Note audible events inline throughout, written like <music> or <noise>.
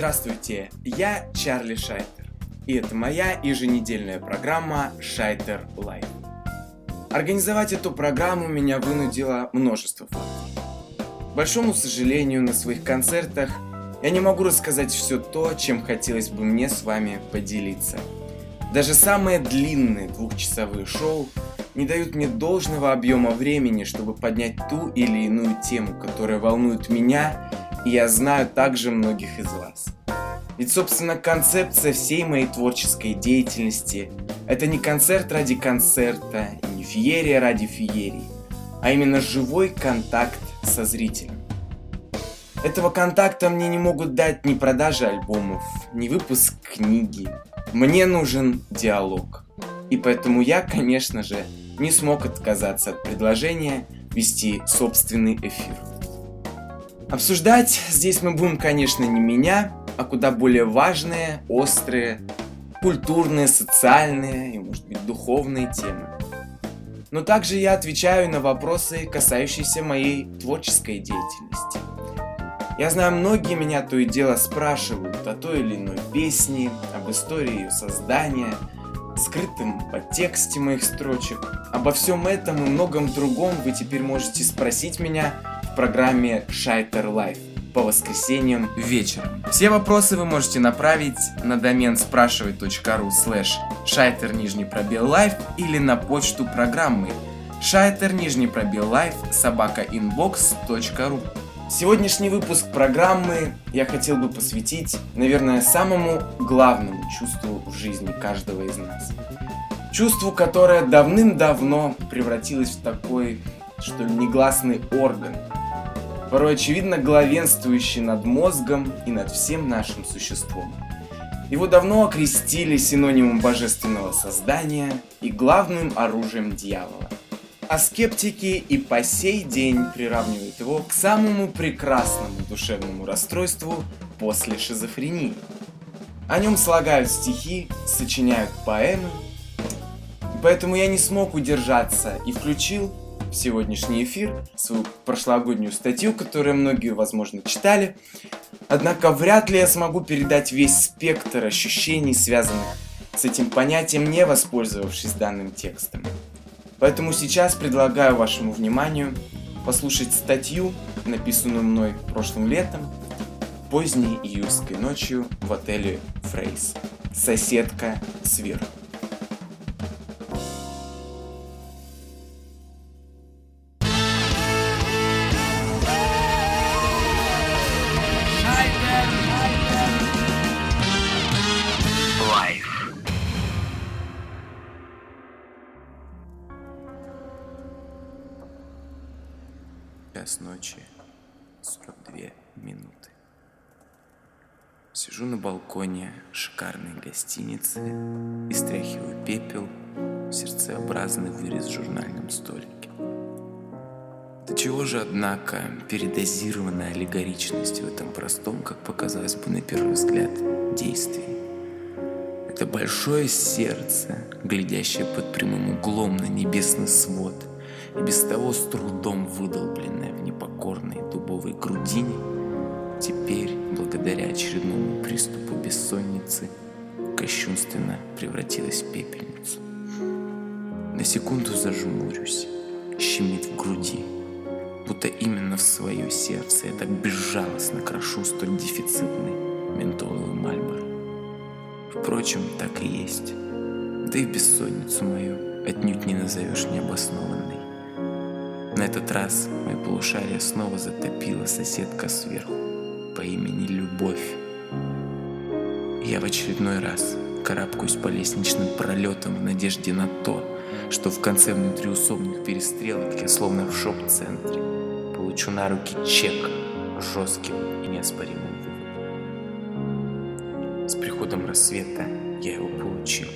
Здравствуйте, я Чарли Шайтер, и это моя еженедельная программа Шайтер Live. Организовать эту программу меня вынудило множество факторов. К большому сожалению, на своих концертах я не могу рассказать все то, чем хотелось бы мне с вами поделиться. Даже самые длинные двухчасовые шоу не дают мне должного объема времени, чтобы поднять ту или иную тему, которая волнует меня, и я знаю также многих из вас. Ведь, собственно, концепция всей моей творческой деятельности – это не концерт ради концерта и не феерия ради феерии, а именно живой контакт со зрителем. Этого контакта мне не могут дать ни продажи альбомов, ни выпуск книги. Мне нужен диалог. И поэтому я, конечно же, не смог отказаться от предложения вести собственный эфир. Обсуждать здесь мы будем, конечно, не меня, а куда более важные, острые, культурные, социальные и, может быть, духовные темы. Но также я отвечаю на вопросы, касающиеся моей творческой деятельности. Я знаю, многие меня то и дело спрашивают о той или иной песне, об истории ее создания, скрытым подтексте моих строчек. Обо всем этом и многом другом вы теперь можете спросить меня программе Шайтер Life по воскресеньям вечером. Все вопросы вы можете направить на домен спрашивай.ру слэш шайтер нижний пробел лайф или на почту программы шайтер нижний пробел лайф собака inbox.ru Сегодняшний выпуск программы я хотел бы посвятить, наверное, самому главному чувству в жизни каждого из нас. Чувству, которое давным-давно превратилось в такой, что ли, негласный орган, порой очевидно главенствующий над мозгом и над всем нашим существом. Его давно окрестили синонимом божественного создания и главным оружием дьявола. А скептики и по сей день приравнивают его к самому прекрасному душевному расстройству после шизофрении. О нем слагают стихи, сочиняют поэмы. Поэтому я не смог удержаться и включил в сегодняшний эфир свою прошлогоднюю статью, которую многие, возможно, читали. Однако вряд ли я смогу передать весь спектр ощущений, связанных с этим понятием, не воспользовавшись данным текстом. Поэтому сейчас предлагаю вашему вниманию послушать статью, написанную мной прошлым летом, поздней июльской ночью в отеле Фрейс. Соседка сверху. Час ночи, 42 минуты. Сижу на балконе шикарной гостиницы и стряхиваю пепел в сердцеобразный вырез в журнальном столике. До чего же, однако, передозированная аллегоричность в этом простом, как показалось бы на первый взгляд, действии. Это большое сердце, глядящее под прямым углом на небесный свод – и без того с трудом выдолбленная в непокорной дубовой грудине, теперь, благодаря очередному приступу бессонницы, кощунственно превратилась в пепельницу. На секунду зажмурюсь, щемит в груди, будто именно в свое сердце я так безжалостно крошу столь дефицитный ментоловый мальбор. Впрочем, так и есть. Да и бессонницу мою отнюдь не назовешь необоснованной. На этот раз мое полушарие снова затопила соседка сверху по имени Любовь. Я в очередной раз карабкаюсь по лестничным пролетам в надежде на то, что в конце внутриусобных перестрелок я словно в шоп-центре получу на руки чек жестким и неоспоримым выводом. С приходом рассвета я его получил.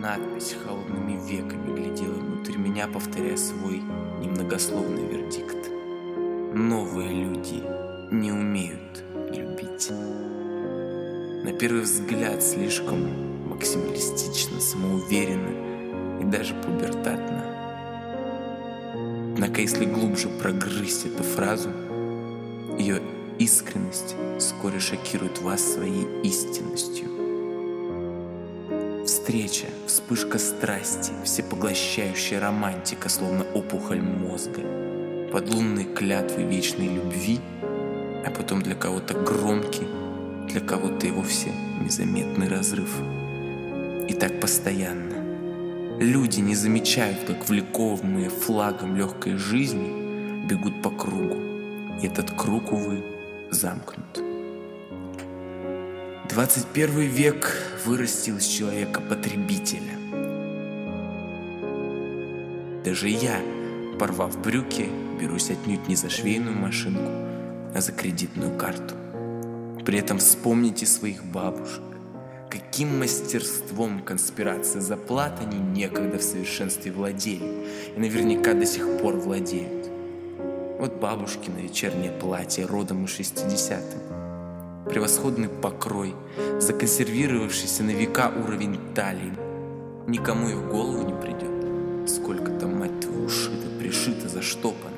Надпись холодными веками глядела внутрь меня, повторяя свой немногословный вердикт. Новые люди не умеют любить. На первый взгляд слишком максималистично, самоуверенно и даже пубертатно. Однако если глубже прогрызть эту фразу, ее искренность вскоре шокирует вас своей истинностью. Встреча, вспышка страсти, всепоглощающая романтика, словно опухоль мозга, подлунные клятвы вечной любви, а потом для кого-то громкий, для кого-то и вовсе незаметный разрыв. И так постоянно. Люди не замечают, как влековые флагом легкой жизни бегут по кругу. И этот круг, увы, замкнут. 21 век вырастил из человека потребителя. Даже я, порвав брюки, берусь отнюдь не за швейную машинку, а за кредитную карту. При этом вспомните своих бабушек. Каким мастерством конспирации заплат они некогда в совершенстве владели и наверняка до сих пор владеют. Вот бабушки на вечернее платье родом из 60-м. Превосходный покрой, законсервировавшийся на века уровень талии. Никому и в голову не придет, сколько там, мать твою, ушито, пришито, заштопано.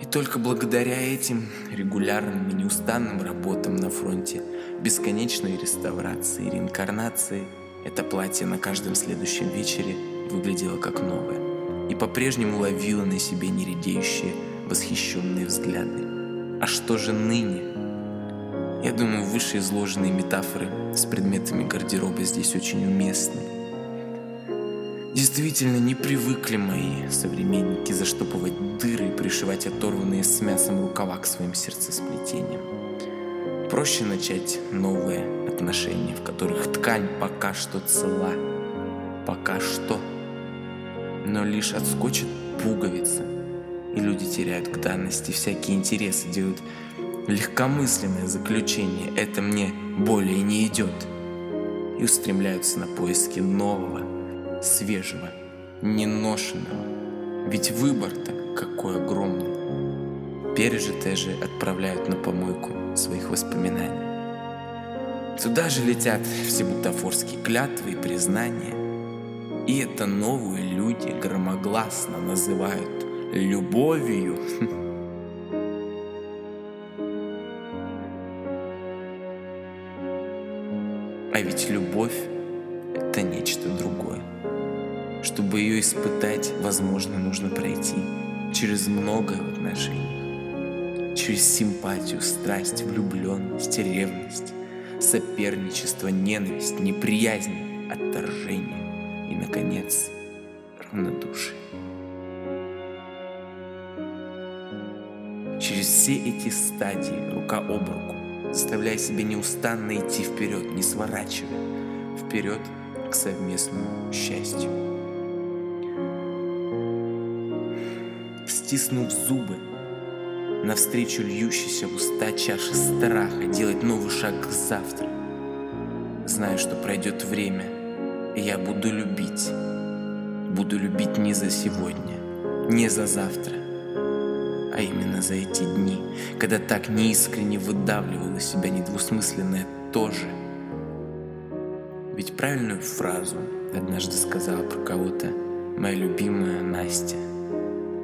И только благодаря этим регулярным и неустанным работам на фронте, бесконечной реставрации и реинкарнации, это платье на каждом следующем вечере выглядело как новое и по-прежнему ловило на себе нередеющие восхищенные взгляды. А что же ныне? Я думаю, вышеизложенные метафоры с предметами гардероба здесь очень уместны. Действительно, не привыкли мои современники заштопывать дыры и пришивать оторванные с мясом рукава к своим сердцесплетениям. Проще начать новые отношения, в которых ткань пока что цела. Пока что. Но лишь отскочит пуговица, и люди теряют к данности всякие интересы, делают легкомысленное заключение «это мне более не идет» и устремляются на поиски нового, свежего, неношенного. Ведь выбор-то какой огромный. Пережитое же отправляют на помойку своих воспоминаний. Туда же летят все бутафорские клятвы и признания. И это новые люди громогласно называют любовью. <laughs> ведь любовь – это нечто другое. Чтобы ее испытать, возможно, нужно пройти через многое в отношениях. Через симпатию, страсть, влюбленность, ревность, соперничество, ненависть, неприязнь, отторжение и, наконец, равнодушие. Через все эти стадии, рука об руку, заставляя себя неустанно идти вперед, не сворачивая, вперед к совместному счастью. стиснув зубы, навстречу льющейся в уста чаши страха, делать новый шаг к завтра. Знаю, что пройдет время, и я буду любить. Буду любить не за сегодня, не за завтра, а именно за эти дни, когда так неискренне выдавливала себя недвусмысленное «тоже». Ведь правильную фразу однажды сказала про кого-то моя любимая Настя –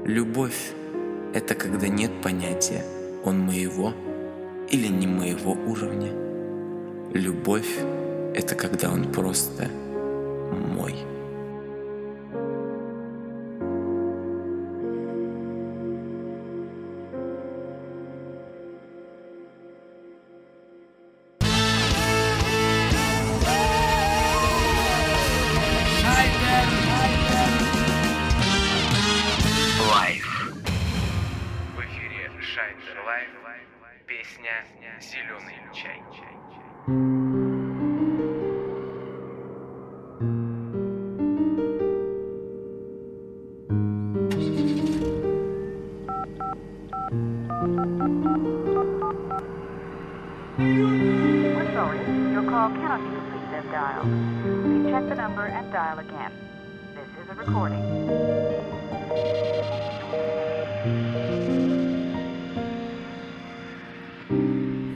Любовь – это когда нет понятия «он моего» или не моего уровня. Любовь – это когда он просто мой. Песня «Зеленый чай».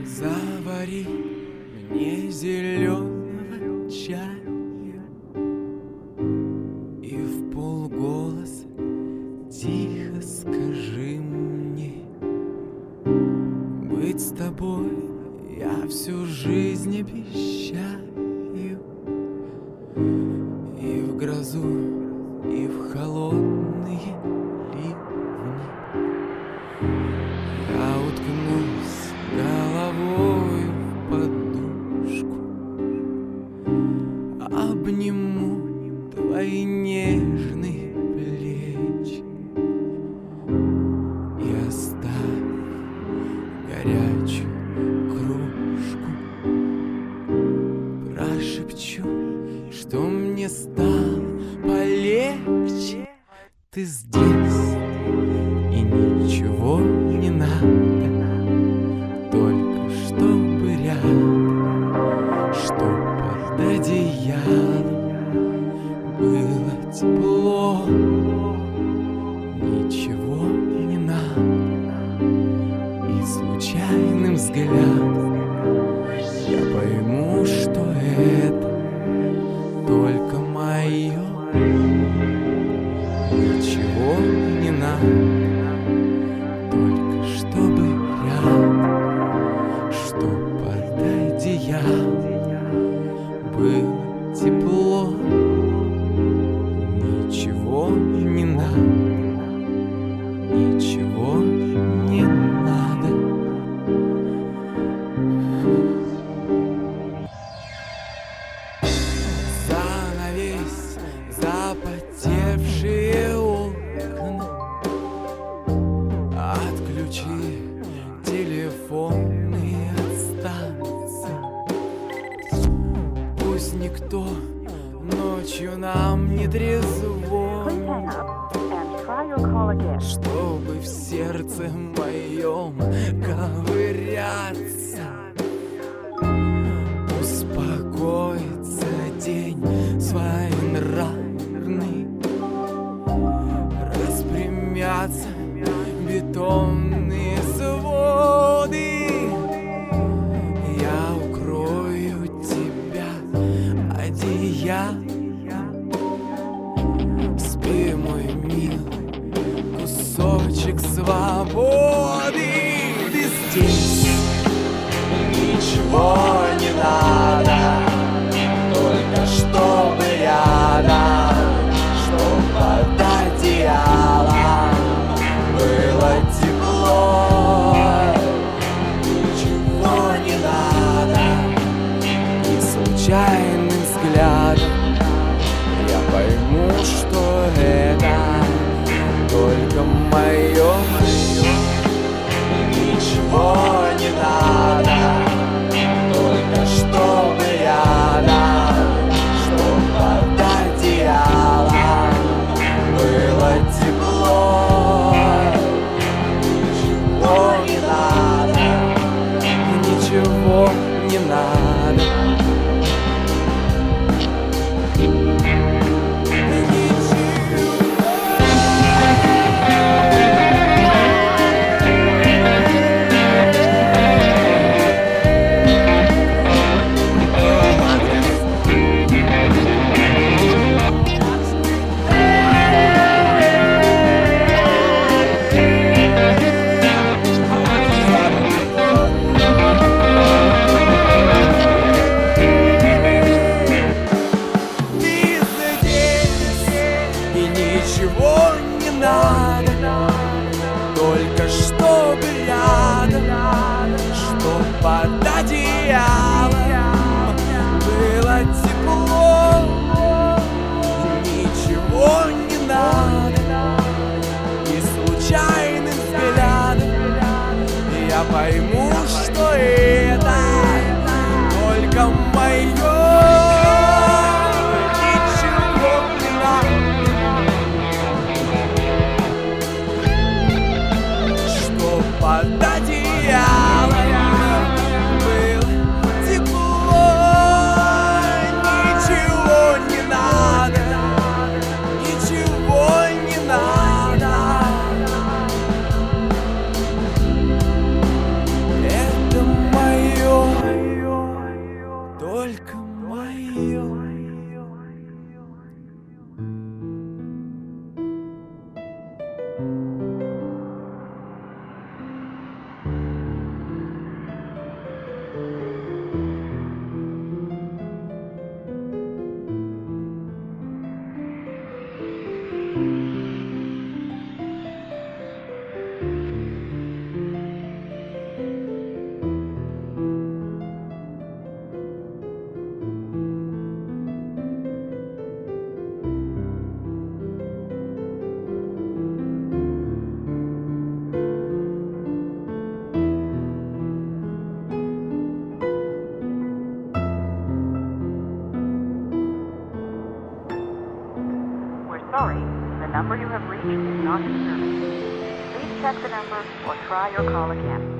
Завари мне зеленого чая. И в полголоса тихо скажи мне Быть с тобой я всю жизнь обещаю никто. Ночью нам не трезвон Чтобы в сердце моем ковыряться. я. Спи, мой милый, кусочек свободы. ничего не надо. check the number or try your call again.